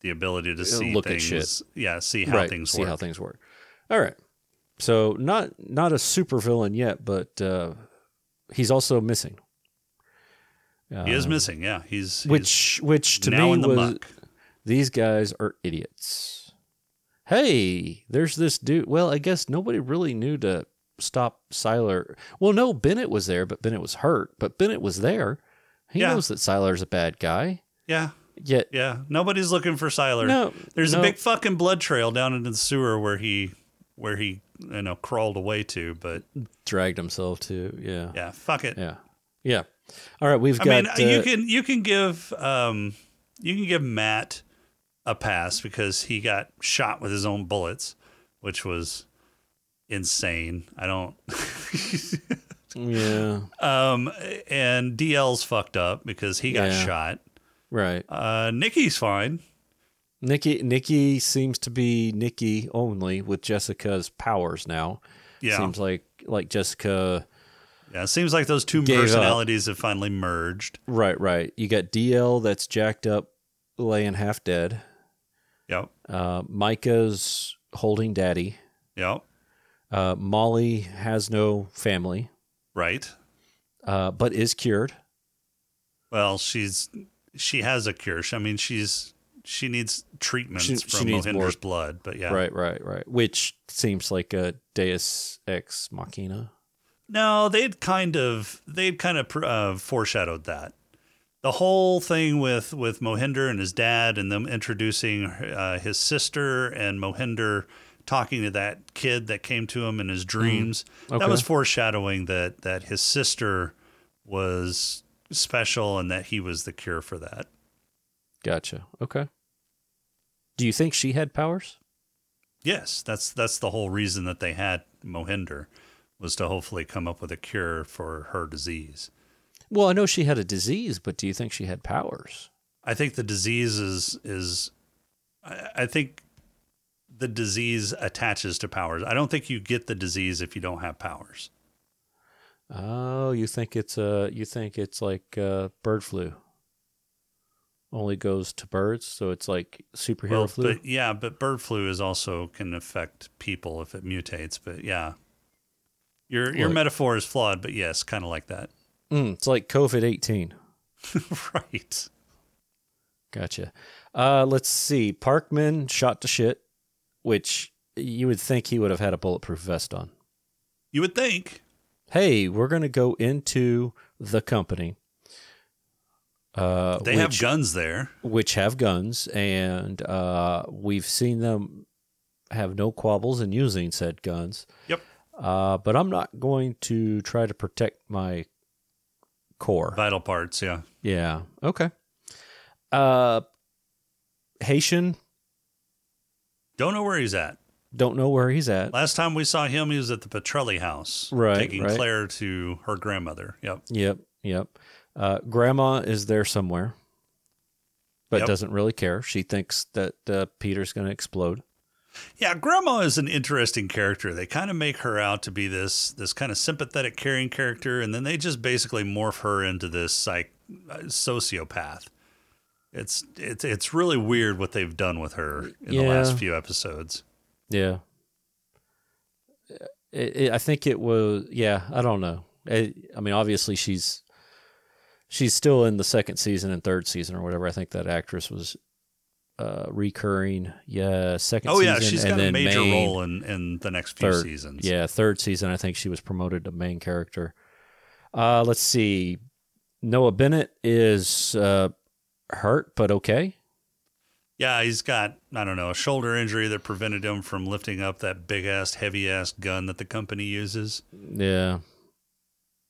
the ability to see look things. shit. Yeah, see how right. things see work. how things work. All right, so not not a super villain yet, but uh, he's also missing. he is Um, missing. Yeah, he's, he's which which to me the was muck. these guys are idiots. Hey, there's this dude. Well, I guess nobody really knew to stop Sylar. Well, no, Bennet was there, but Bennet was hurt. But Bennet was there. He Yeah. knows that Sylar's a bad guy. Yeah, Yet, yeah. Nobody's looking for Sylar. no, There's no, a big fucking blood trail down into the sewer where he where he you know crawled away to. But dragged himself to. Yeah, yeah, fuck it. yeah, yeah. All right, we've I got. mean, you uh, can you can give um you can give Matt a pass because he got shot with his own bullets, which was insane. I don't. yeah, um, and DL's fucked up because he got Yeah. shot. right. Uh, Niki's fine. Niki Niki seems to be Niki only with Jessica's powers now. Yeah. Seems like like Jessica Yeah, it seems like those two Gave up. personalities have finally merged. Right, right. You got DL that's jacked up, laying half dead. Yep. Uh, Micah's holding daddy. Yep. Uh, Molly has no family, Right. uh, but is cured. Well, she's she has a cure. She- I mean, she's she needs treatments She- from she needs Mohinder's more- blood, but yeah. Right, right, right. Which seems like a Deus ex machina. No, they'd kind of they'd kind of uh, foreshadowed that. The whole thing with with Mohinder and his dad, and them introducing uh, his sister and Mohinder talking to that kid that came to him in his mm-hmm. dreams. That Okay. was foreshadowing that that his sister was special and that he was the cure for that. Gotcha. Okay. Do you think she had powers? Yes, that's that's the whole reason that they had Mohinder was to hopefully come up with a cure for her disease. Well, I know she had a disease, but do you think she had powers? I think the disease is is I, I think the disease attaches to powers. I don't think you get the disease if you don't have powers. Oh, you think it's uh you think it's like uh, bird flu. Only goes to birds, so it's like superhero Well, flu. but yeah, but bird flu is also can affect people if it mutates. But yeah, your your metaphor is flawed, but yes, kind of like that. Mm, it's like COVID eighteen. right. Gotcha. Uh, let's see. Parkman shot to shit, which you would think he would have had a bulletproof vest on. You would think. Hey, we're going to go into the company. Uh, They have guns there. which have guns, and uh, we've seen them have no quabbles in using said guns. Yep. Uh, but I'm not going to try to protect my core. Vital parts, yeah. Yeah. Okay. Uh, Haitian, Don't know where he's at. don't know where he's at. Last time we saw him, he was at the Petrelli house, Right, taking right. Claire to her grandmother. Yep. Yep. Yep. Uh, grandma is there somewhere, but Yep. doesn't really care. She thinks that uh, Peter's going to explode. Yeah, Grandma is an interesting character. They kind of make her out to be this this kind of sympathetic, caring character, and then they just basically morph her into this psych uh, sociopath. It's it's it's really weird what they've done with her in the last few episodes. Yeah. It, it, I think it was. Yeah, I don't know. It, I mean, obviously she's she's still in the second season and third season or whatever. I think that actress was uh, recurring. Yeah, second. Oh yeah, season, she's and got a major main, role in in the next few third, seasons. Yeah, third season. I think she was promoted to main character. Uh, let's see. Noah Bennet is uh, hurt, but okay. Yeah, he's got I don't know a shoulder injury that prevented him from lifting up that big ass, heavy ass gun that the company uses. Yeah,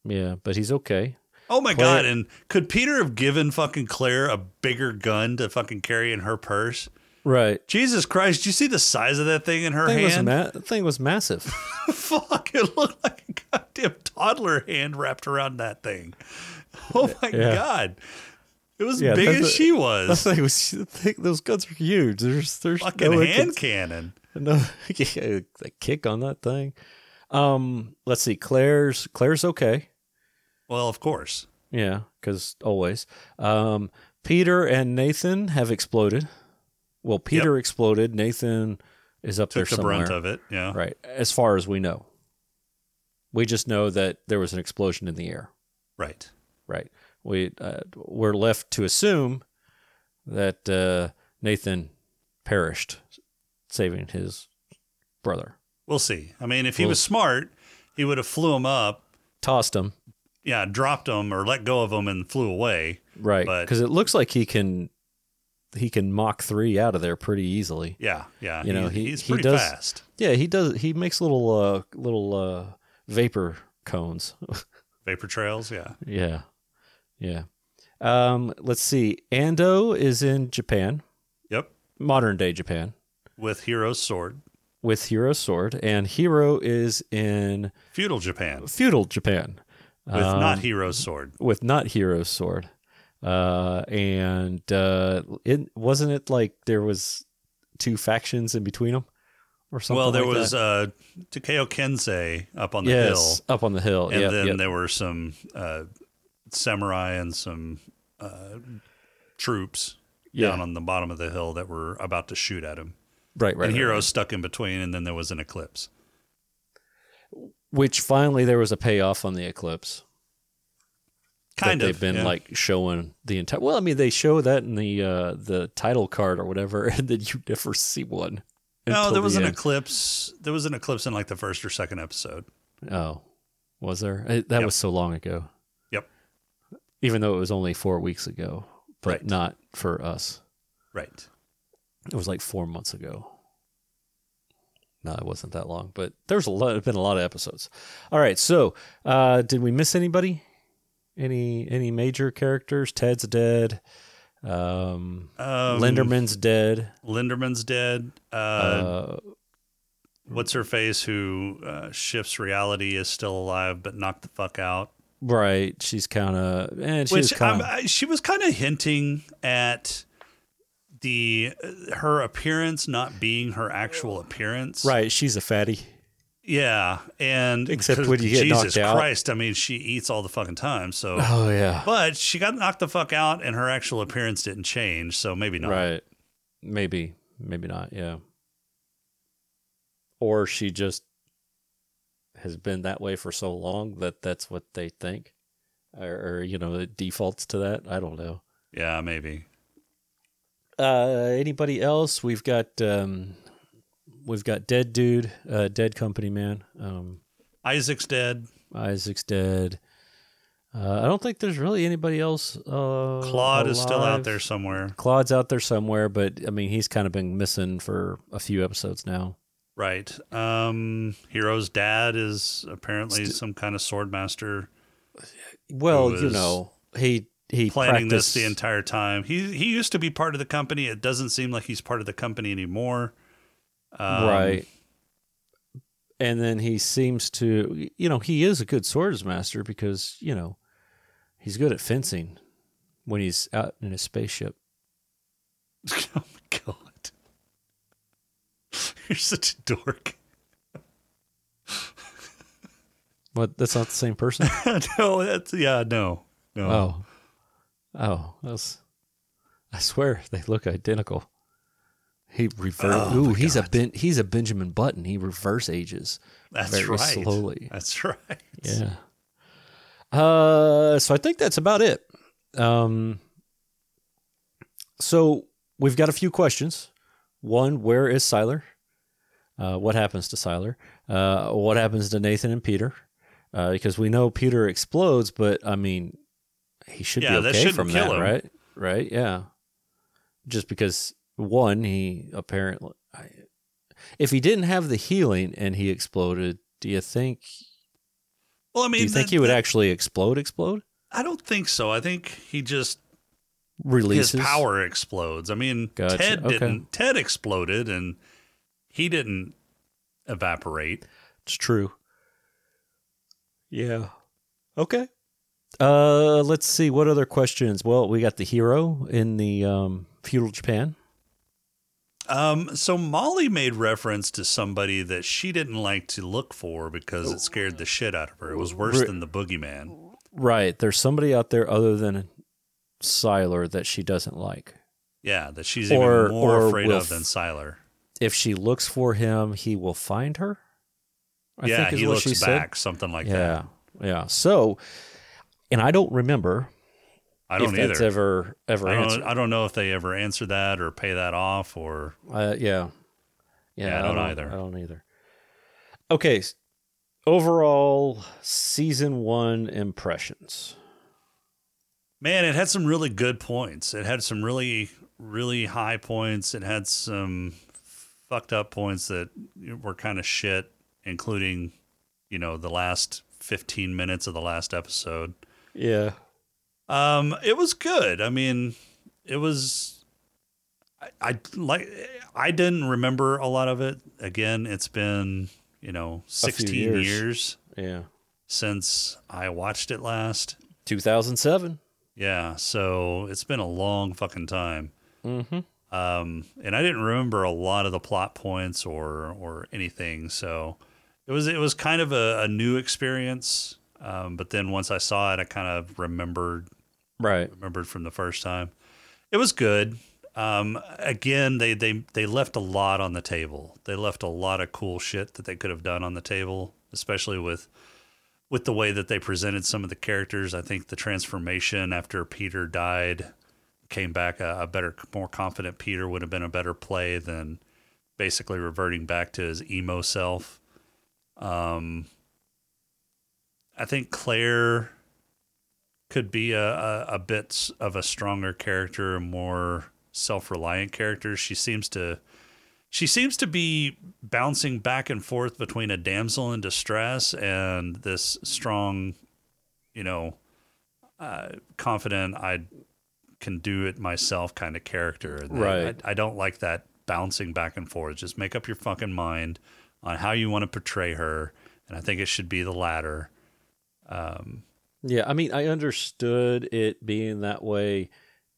yeah, but he's okay. Oh my Claire- god! And could Peter have given fucking Claire a bigger gun to fucking carry in her purse? Right. Jesus Christ! Do you see the size of that thing in her Thing was hand? ma- the thing was massive. Fuck! It looked like a goddamn toddler hand wrapped around that thing. Oh my Yeah. god! It was Yeah, big as a- she was. thing was. the thing- Those guns are huge. There's there's Fucking no hand cannon. No, yeah, the kick on that thing. Um, let's see. Claire's Claire's okay. Well, of course. Yeah, because always. Um, Peter and Nathan have exploded. Well, Peter exploded. Nathan is up there Took the somewhere. brunt of it. Yeah. Right. As far as we know, we just know that there was an explosion in the air. Right. Right. We uh, we're left to assume that uh, Nathan perished, saving his brother. We'll see. I mean, if he We'll- was smart, he would have flew him up. Tossed him. Yeah, dropped him or let go of him and flew away. Right. Because it looks like he can he can Mach three out of there pretty easily. Yeah, yeah. You know, he, he- he's he does- fast. Yeah, he does. He makes little uh little uh vapor cones. Vapor trails. Yeah. yeah, yeah. Um, let's see. Ando is in Japan, Yep. modern day Japan, With Hiro's sword. with Hiro Sword, and Hiro is in Feudal Japan. feudal Japan With um, not Hiro's sword. with not Hiro's Sword. Uh, and uh, it wasn't it like there was two factions in between them or something. well, there like was that? uh, Takeo Kensei up on the yes, hill, up on the hill, and Yep, then yep. there were some uh, samurai and some uh, troops Yeah. down on the bottom of the hill that were about to shoot at him. right, right, and right, Hiro's right. stuck in between, and then there was an eclipse. Which finally there was a payoff on the eclipse. Kind of. they've been yeah. like showing the entire. Well, I mean, they show that in the uh, the title card or whatever, and then you never see one. No, there was the an end. eclipse. There was an eclipse in like the first or second episode. Oh, was there? It, that Yep. was so long ago. Even though it was only four weeks ago, but Right. not for us. Right. It was like four months ago. No, it wasn't that long, but there's a lot. Been a lot of episodes. All right, so uh, did we miss anybody? Any any major characters? Ted's dead. Um, Um, Linderman's dead. Linderman's dead. Uh, Uh, what's her face who uh, shifts reality is still alive but knocked the fuck out. Right. She's kind of and she was Which kind um, she was kind of hinting at the uh, her appearance not being her actual appearance. right. She's a fatty. Yeah, and Except when you get Jesus knocked out. Christ, I mean, she eats all the fucking time. So, Oh yeah. but she got knocked the fuck out, and her actual appearance didn't change. So maybe not. Right. Maybe. Maybe not. Yeah. Or she just has been that way for so long that that's what they think, or, or you know, it defaults to that. I don't know. Yeah, maybe. Uh, anybody else? We've got um, we've got dead dude, uh, dead company man. Um, Isaac's dead. Isaac's dead. Uh, I don't think there's really anybody else. Uh, Claude is still out there somewhere. Claude's out there somewhere, but I mean, he's kind of been missing for a few episodes now. Right. Um, Hiro's dad is apparently some kind of sword master Well, you know, he he planning practiced, this the entire time. He he used to be part of the company. It doesn't seem like he's part of the company anymore. Um, right. And then he seems to, you know, he is a good swordsmaster because you know he's good at fencing when he's out in his spaceship. oh my god. You're such a dork. What? that's not the same person. no, that's yeah, no. No. oh, oh, that's. I swear they look identical. He reverse. Oh, ooh, he's a ben, he's a Benjamin Button. He reverse ages. That's very right. slowly. That's right. Yeah. Uh, so I think that's about it. Um, so we've got a few questions. One, where is Sylar? Uh, what happens to Sylar? Uh, what happens to Nathan and Peter? Uh, because we know Peter explodes, but I mean, he should Yeah, be okay shouldn't from kill that, him. right? Right? Yeah. Just because one, he apparently, I, if he didn't have the healing and he exploded, do you think Well, I mean, do you think he would that- actually explode? Explode? I don't think so. I think he just Releases his power explodes. I mean, Gotcha, Ted okay. didn't. Ted exploded, and he didn't evaporate. It's true. Yeah. Okay. Uh, let's see what other questions. Well, we got the Hiro in the um, feudal Japan. Um, so Molly made reference to somebody that she didn't like to look for because it scared the shit out of her. It was worse than the boogeyman. Right. There's somebody out there other than Sylar that she doesn't like. Yeah, that she's Or- even more afraid of than Sylar. If she looks for him, he will find her. I yeah, think is he what looks she back, said. something like yeah. that. Yeah. So, and I don't remember I don't if either. ever ever I don't. I don't know if they ever answer that or pay that off or Uh, yeah. Yeah, Yeah, I don't either. I don't either. Okay. Overall, season one impressions. Man, it had some really good points. It had some really, really high points. It had some fucked up points that were kind of shit, including, you know, the last 15 minutes of the last episode. Yeah. Um, it was good. I mean, it was. I, I like. I didn't remember a lot of it. Again, it's been you know 16 years. years Yeah. since I watched it last. 2007. Yeah, so it's been a long fucking time. Mm-hmm. Um, and I didn't remember a lot of the plot points or or anything. So it was it was kind of a, a new experience. Um, but then once I saw it, I kind of remembered Right. remembered from the first time. It was good. Um, again, they, they they left a lot on the table. They left a lot of cool shit that they could have done on the table, especially with with the way that they presented some of the characters. I think the transformation after Peter died came back a, a better, more confident Peter would have been a better play than basically reverting back to his emo self. Um, I think Claire could be a, a, a bit of a stronger character, a more self-reliant character. She seems to she seems to be bouncing back and forth between a damsel in distress and this strong, you know, uh, confident I can do it myself kind of character. Right. I, I don't like that bouncing back and forth. Just make up your fucking mind on how you want to portray her, and I think it should be the latter. Um, Yeah, I mean, I understood it being that way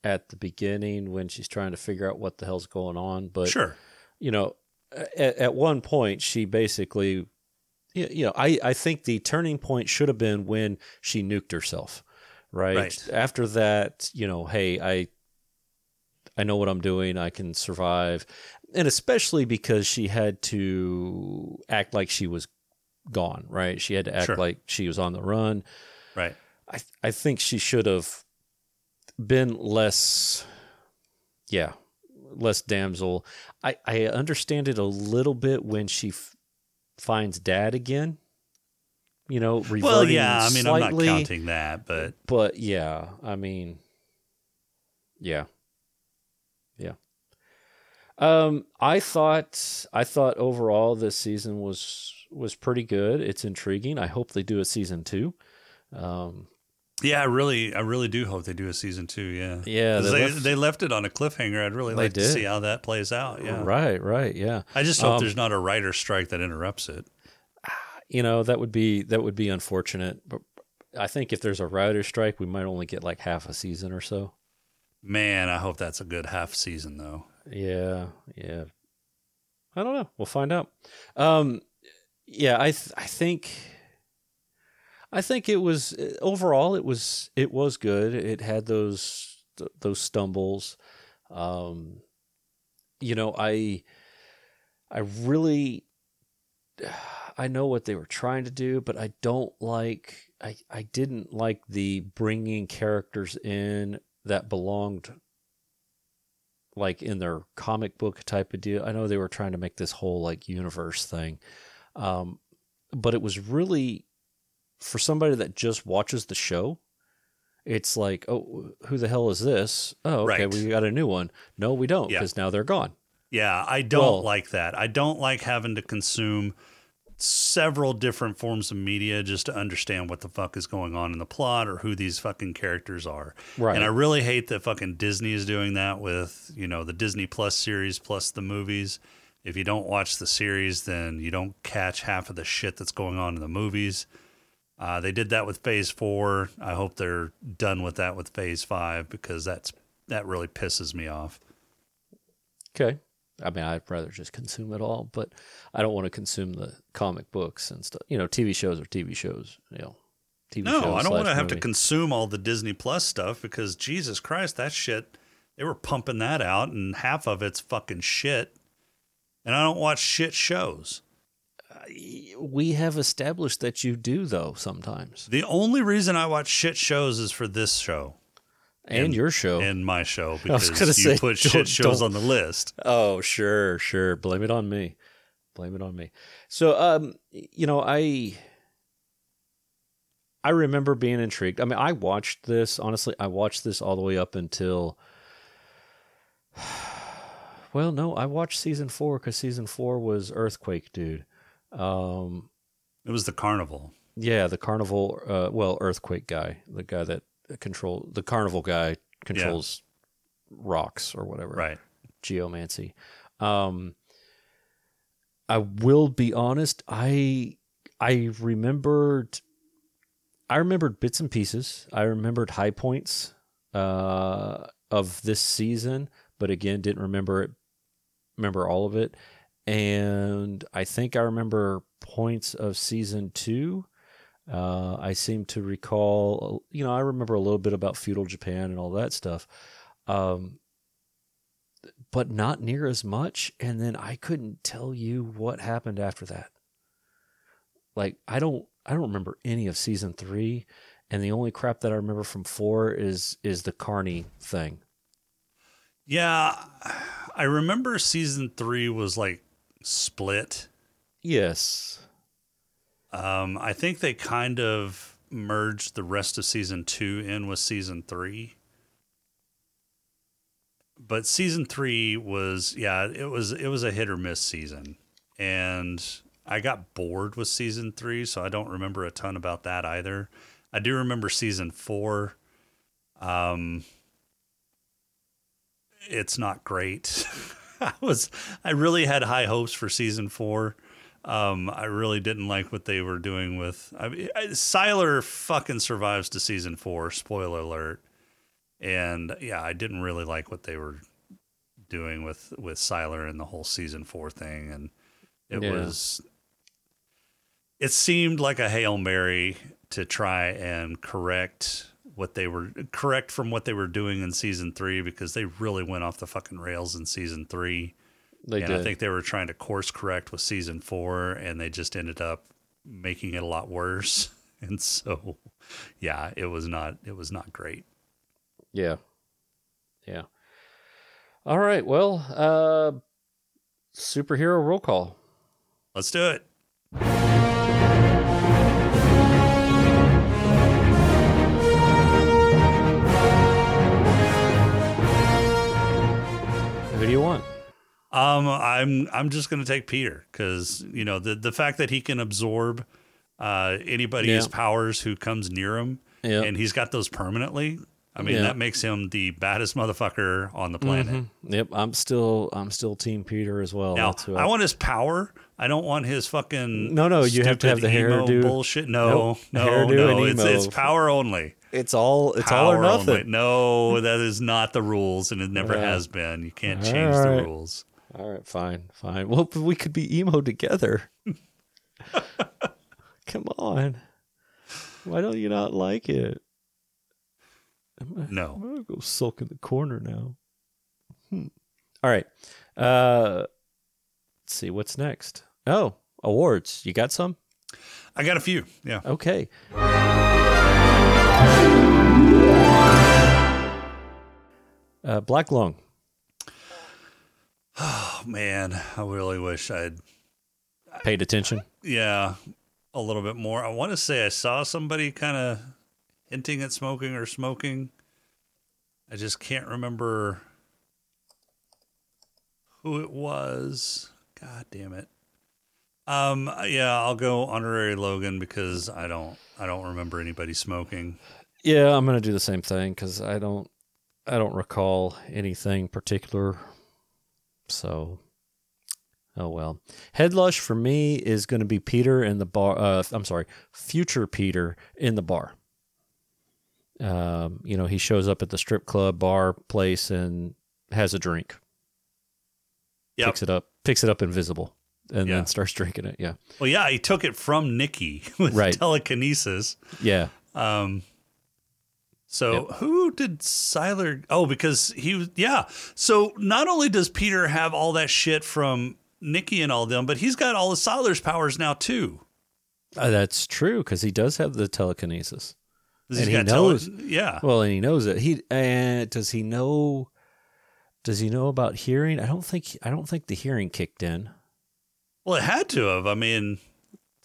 at the beginning when she's trying to figure out what the hell's going on, but sure. you know, at, at one point she basically, you you know, I, I think the turning point should have been when she nuked herself, right? Right. After that, you know, hey, I, I know what I'm doing. I can survive, and especially because she had to act like she was gone, right? She had to act Sure. like she was on the run. Right. I I think she should have been less, yeah, less damsel. I I understand it a little bit when she f- finds dad again. You know, reverting Well, yeah. I mean, slightly, I'm not counting that, but but yeah, I mean, yeah, yeah. Um, I thought I thought overall this season was was pretty good. It's intriguing. I hope they do a season two. Um, yeah, I really, I really do hope they do a season two. Yeah. yeah. they they, left- they left it on a cliffhanger. I'd really like to see how that plays out. Yeah. Right, right, yeah. I just hope Um, there's not a writer strike that interrupts it. You know that would be that would be unfortunate. But I think if there's a writer strike, we might only get like half a season or so. Man, I hope that's a good half season though. Yeah, yeah. I don't know. We'll find out. Um, yeah, I th- I think I think it was overall it was it was good. It had those th- those stumbles. Um, you know, I I really I know what they were trying to do, but I don't like I I didn't like the bringing characters in that belonged like in their comic book type of deal. I know they were trying to make this whole like universe thing. Um, but it was really for somebody that just watches the show. It's like, oh, who the hell is this? Oh, okay, Right. we got a new one. No, we don't Yeah. because now they're gone. Yeah, I don't Well- like that. I don't like having to consume several different forms of media just to understand what the fuck is going on in the plot or who these fucking characters are. Right. And I really hate that fucking Disney is doing that with, you know, the Disney Plus series plus the movies. If you don't watch the series, then you don't catch half of the shit that's going on in the movies. Uh, they did that with Phase Four. I hope they're done with that with Phase Five because that's that really pisses me off. Okay. I mean, I'd rather just consume it all, but I don't want to consume the comic books and stuff. You know, TV shows are TV shows. You know, TV No, shows. I don't want to have to consume all the Disney Plus stuff because Jesus Christ, that shit, they were pumping that out and half of it's fucking shit. And I don't watch shit shows. Uh, we have established that you do though sometimes, The only reason I watch shit shows is for this show and, And- your show. and my show because you say, put shit shows don't- on the list. oh, sure, sure. Blame it on me. Blame it on me. So, um, you know, I I remember being intrigued. I mean, I watched this honestly. I watched this all the way up until. Well, no, I watched season four because season four was Earthquake, dude. Um, It was the carnival. Yeah, the carnival. Uh, well, earthquake guy, the guy that control the carnival guy controls rocks or whatever. Right. Geomancy. Um, I will be honest. I I remembered. I remembered bits and pieces. I remembered high points uh, of this season, but again, didn't remember it, remember all of it. And I think I remember points of season two. Uh, I seem to recall, you know, I remember a little bit about feudal Japan and all that stuff, um, but not near as much. And then I couldn't tell you what happened after that. Like I don't, I don't remember any of season three, and the only crap that I remember from four is is the Carney thing. Yeah, I remember season three was like split. Yes. Um, I think they kind of merged the rest of season two in with season three. But season three was yeah, it was it was a hit or miss season. And I got bored with season three, so I don't remember a ton about that either. I do remember season four. Um it's not great. I was I really had high hopes for season four. Um, I really didn't like what they were doing with. I mean, I- Sylar fucking survives to season four. Spoiler alert. And yeah, I didn't really like what they were doing with with Sylar and the whole season four thing. And it Yeah. was. It seemed like a hail mary to try and correct what they were correct from what they were doing in season three because they really went off the fucking rails in season three They and did. I think they were trying to course correct with season four, and they just ended up making it a lot worse. And so, yeah, it was not it was not great. Yeah. Yeah. All right. Well, uh superhero roll call. Let's do it. Um, I'm I'm just gonna take Peter because you know the the fact that he can absorb uh, anybody's Yeah. powers who comes near him, Yeah. and he's got those permanently. I mean, Yeah. that makes him the baddest motherfucker on the planet. Yep, I'm still I'm still team Peter as well. Now, who I want his power. I don't want his fucking No, no, you have to have the hairdo. bullshit. No, Nope, no, no. It's, it's power only. It's all it's power all or nothing. Only. No, that is not the rules, and it never has been. You can't All change right. the rules. All right, fine, fine. Well, but we could be emo together. Come on. Why don't you not like it? No. I'm gonna go sulk in the corner now. Hmm. All right. Uh, let's see what's next. Oh, awards. You got some? I got a few. Yeah. Okay. Uh, Black Lung. Oh man, I really wish I'd. Paid attention. Yeah, a little bit more. I want to say I saw somebody kind of hinting at smoking or smoking. I just can't remember who it was. God damn it. Um yeah, I'll go honorary Logan because I don't I don't remember anybody smoking. Yeah, I'm gonna do the same thing because I don't, I don't recall anything particular. So, oh well. Headlush for me is going to be Peter in the bar. Uh, I'm sorry, future Peter in the bar. Um, you know, he shows up at the strip club bar place and has a drink. Yep. Picks it up, picks it up invisible, and Yeah. then starts drinking it. Yeah, Well, yeah, he took it from Niki with Right. telekinesis. yeah. Um, so who did Sylar? Oh, because he was, yeah. So not only does Peter have all that shit from Niki and all them, but he's got all of Sylar's powers now too. Uh, that's true because he does have the telekinesis, And he got tele- yeah. Well, and he knows it. He and does he know? Does he know about hearing? I don't think. I don't think the hearing kicked in. Well, it had to have. I mean,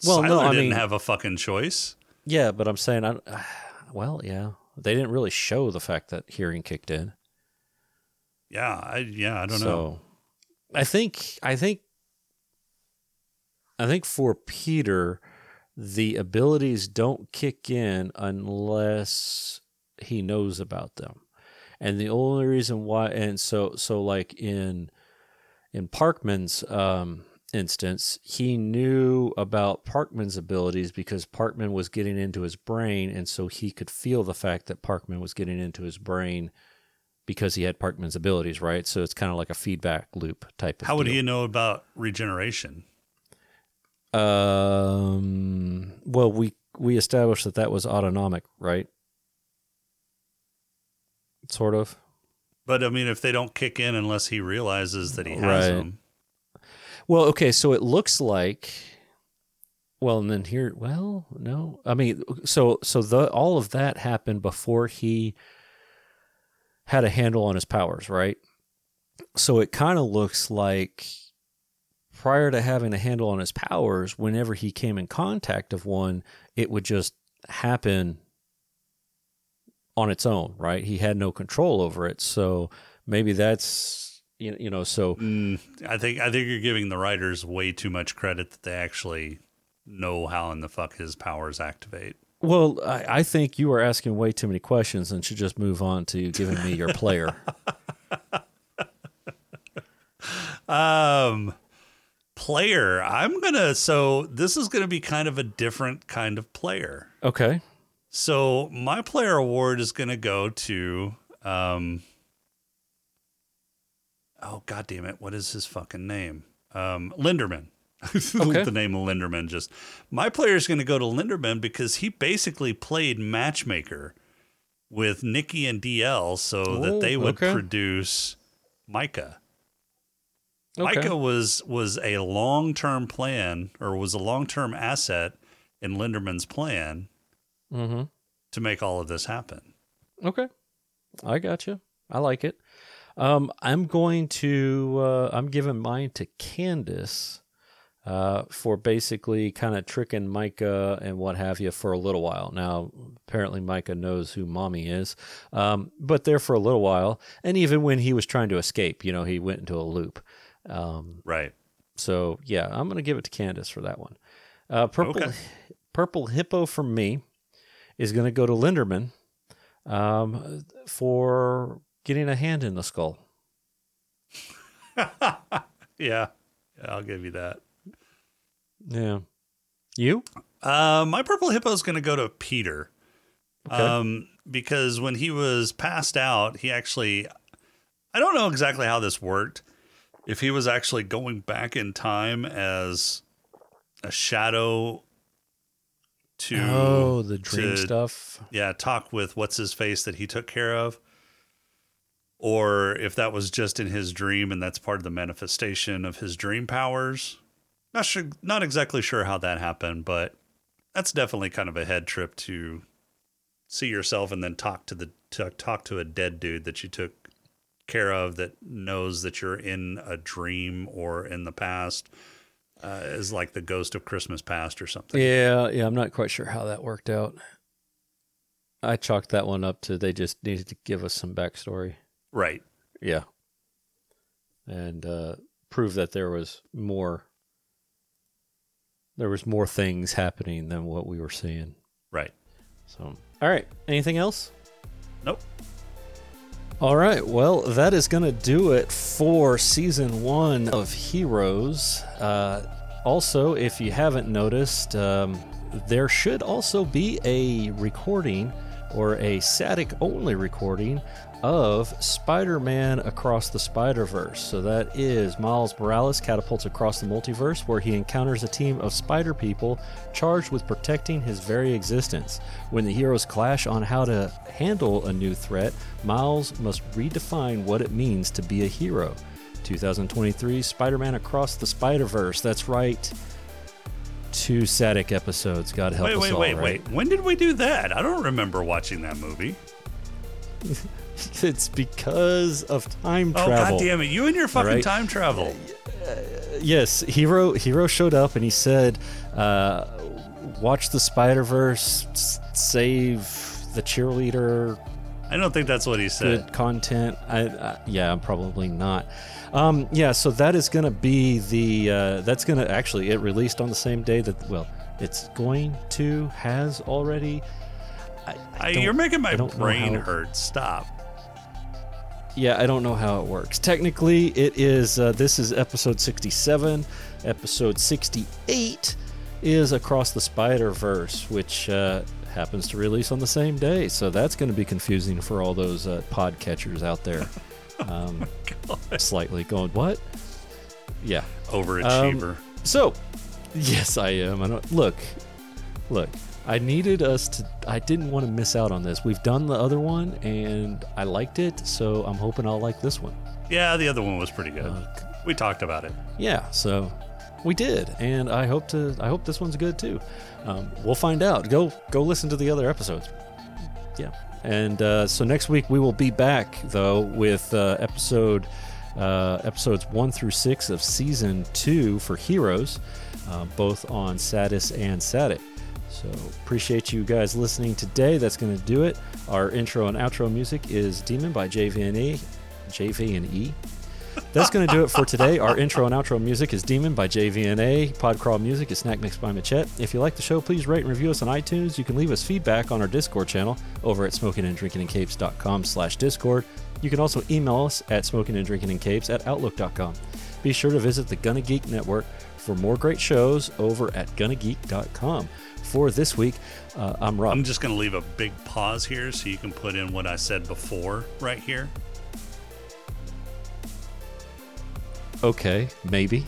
Well, Siler no, I didn't mean- have a fucking choice. Yeah, but I'm saying, I. Well, yeah, they didn't really show the fact that hearing kicked in. Yeah, I yeah, I don't so, know. I think. I think. I think for Peter, the abilities don't kick in unless he knows about them. And the only reason why and so so like in in Parkman's um instance, he knew about Parkman's abilities because Parkman was getting into his brain, and so he could feel the fact that Parkman was getting into his brain because he had Parkman's abilities, right? So it's kind of like a feedback loop type of thing. How would deal. he know about regeneration? Um. Well, we we established that that was autonomic, right? Sort of. But I mean, if they don't kick in unless he realizes that he has Right. them, Well, okay, so it looks like. Well, and then here, well, no, I mean, so so the all of that happened before he had a handle on his powers, right? So it kind of looks like prior to having a handle on his powers, whenever he came in contact of one, it would just happen on its own, right? He had no control over it. So maybe that's you you know, so mm, I think I think you're giving the writers way too much credit that they actually know how in the fuck his powers activate. Well, I, I think you are asking way too many questions and should just move on to giving me your player. Um, player, I'm gonna. So this is gonna be kind of a different kind of player. Okay. So my player award is gonna go to um. Oh god damn it! What is his fucking name? Um, Linderman. Okay. the name of Linderman. Just my player is going to go to Linderman because he basically played matchmaker with Niki and DL so Oh, that they would okay. produce Micah. Okay. Micah was was a long term plan or was a long term asset in Linderman's plan Mm-hmm. to make all of this happen. Okay. I got you. I like it. Um, I'm going to. Uh, I'm giving mine to Candice uh, for basically kind of tricking Micah and what have you for a little while. Now, apparently, Micah knows who mommy is, um, but there for a little while. And even when he was trying to escape, you know, he went into a loop. Um, Right. So yeah, I'm gonna give it to Candice for that one. Uh, purple, Okay. purple hippo from me is gonna go to Linderman um, for getting a hand in the skull. Yeah. Yeah, I'll give you that. Yeah, you? Uh, my purple hippo is going to go to Peter. Okay. Um, because when he was passed out, he actually, I don't know exactly how this worked. If he was actually going back in time as a shadow to, oh, the dream to- stuff. yeah, talk with what's his face that he took care of, or if that was just in his dream and that's part of the manifestation of his dream powers. Not sure, not exactly sure how that happened, but that's definitely kind of a head trip to see yourself and then talk to the to talk to a dead dude that you took care of that knows that you're in a dream or in the past uh, is like the ghost of Christmas past or something. Yeah, yeah. I'm not quite sure how that worked out. I chalked that one up to they just needed to give us some backstory. Right. Yeah. And uh, prove that there was more there was more things happening than what we were seeing. Right. So all right. Anything else? Nope. All right. Well, that is going to do it for season one of Heroes. Uh, also, if you haven't noticed, um, there should also be a recording or a static only recording of Spider Man Across the Spider Verse. So that is Miles Morales catapults across the multiverse where he encounters a team of spider people charged with protecting his very existence. When the heroes clash on how to handle a new threat, Miles must redefine what it means to be a hero. 2023 Spider Man Across the Spider Verse. That's right. Two static episodes. God help Wait, us wait, all, wait, right? wait. When did we do that? I don't remember watching that movie. It's because of time Oh travel. god damn it! You and your fucking Right. time travel. yes, Hiro Hiro showed up and he said, uh, "Watch the Spider Verse, save the cheerleader, I don't think that's what he said. good content." I, I yeah, probably not. Um, yeah, so that is going to be the uh, that's going to actually it released on the same day that well, it's going to has already. I I, you're making my brain hurt. Stop. Yeah, I don't know how it works. Technically, it is. Uh, this is episode 67. Episode 68 is Across the Spider Verse, which uh, happens to release on the same day. So that's going to be confusing for all those uh, pod catchers out there. Um, slightly going, what? Yeah. Overachiever. So, yes, I am. I don't, look, look. I needed us to. I didn't want to miss out on this. We've done the other one, and I liked it, so I'm hoping I'll like this one. yeah, the other one was pretty good. Uh, we talked about it. Yeah, so we did, and I hope to. I hope this one's good too. Um, we'll find out. Go go listen to the other episodes. Yeah, and uh, so next week we will be back though with uh, episode uh, episodes one through six of season two for Heroes, uh, both on Satis and Satic. So appreciate you guys listening today. That's going to do it. Our intro and outro music is "Demon" by JVNA. JVNA. That's going to do it for today. Our intro and outro music is Demon by JVNA. Podcrawl music is Snack Mix by Machette. If you like the show, please rate and review us on iTunes. You can leave us feedback on our Discord channel over at smokinganddrinkingandcapes.com slash Discord. You can also email us at smokinganddrinkingandcapes at outlook.com. Be sure to visit the Gonna Geek Network for more great shows over at gonnageek.com. For this week, uh, I'm Rob. I'm just going to leave a big pause here so you can put in what I said before right here. okay, maybe.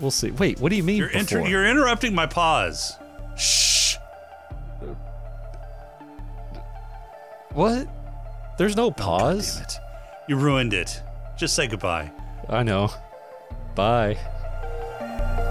We'll see. Wait, what do you mean? You're, inter- you're interrupting my pause. Shh. what? There's no Oh, pause. damn it. You ruined it. Just say goodbye. I know. Bye. Bye.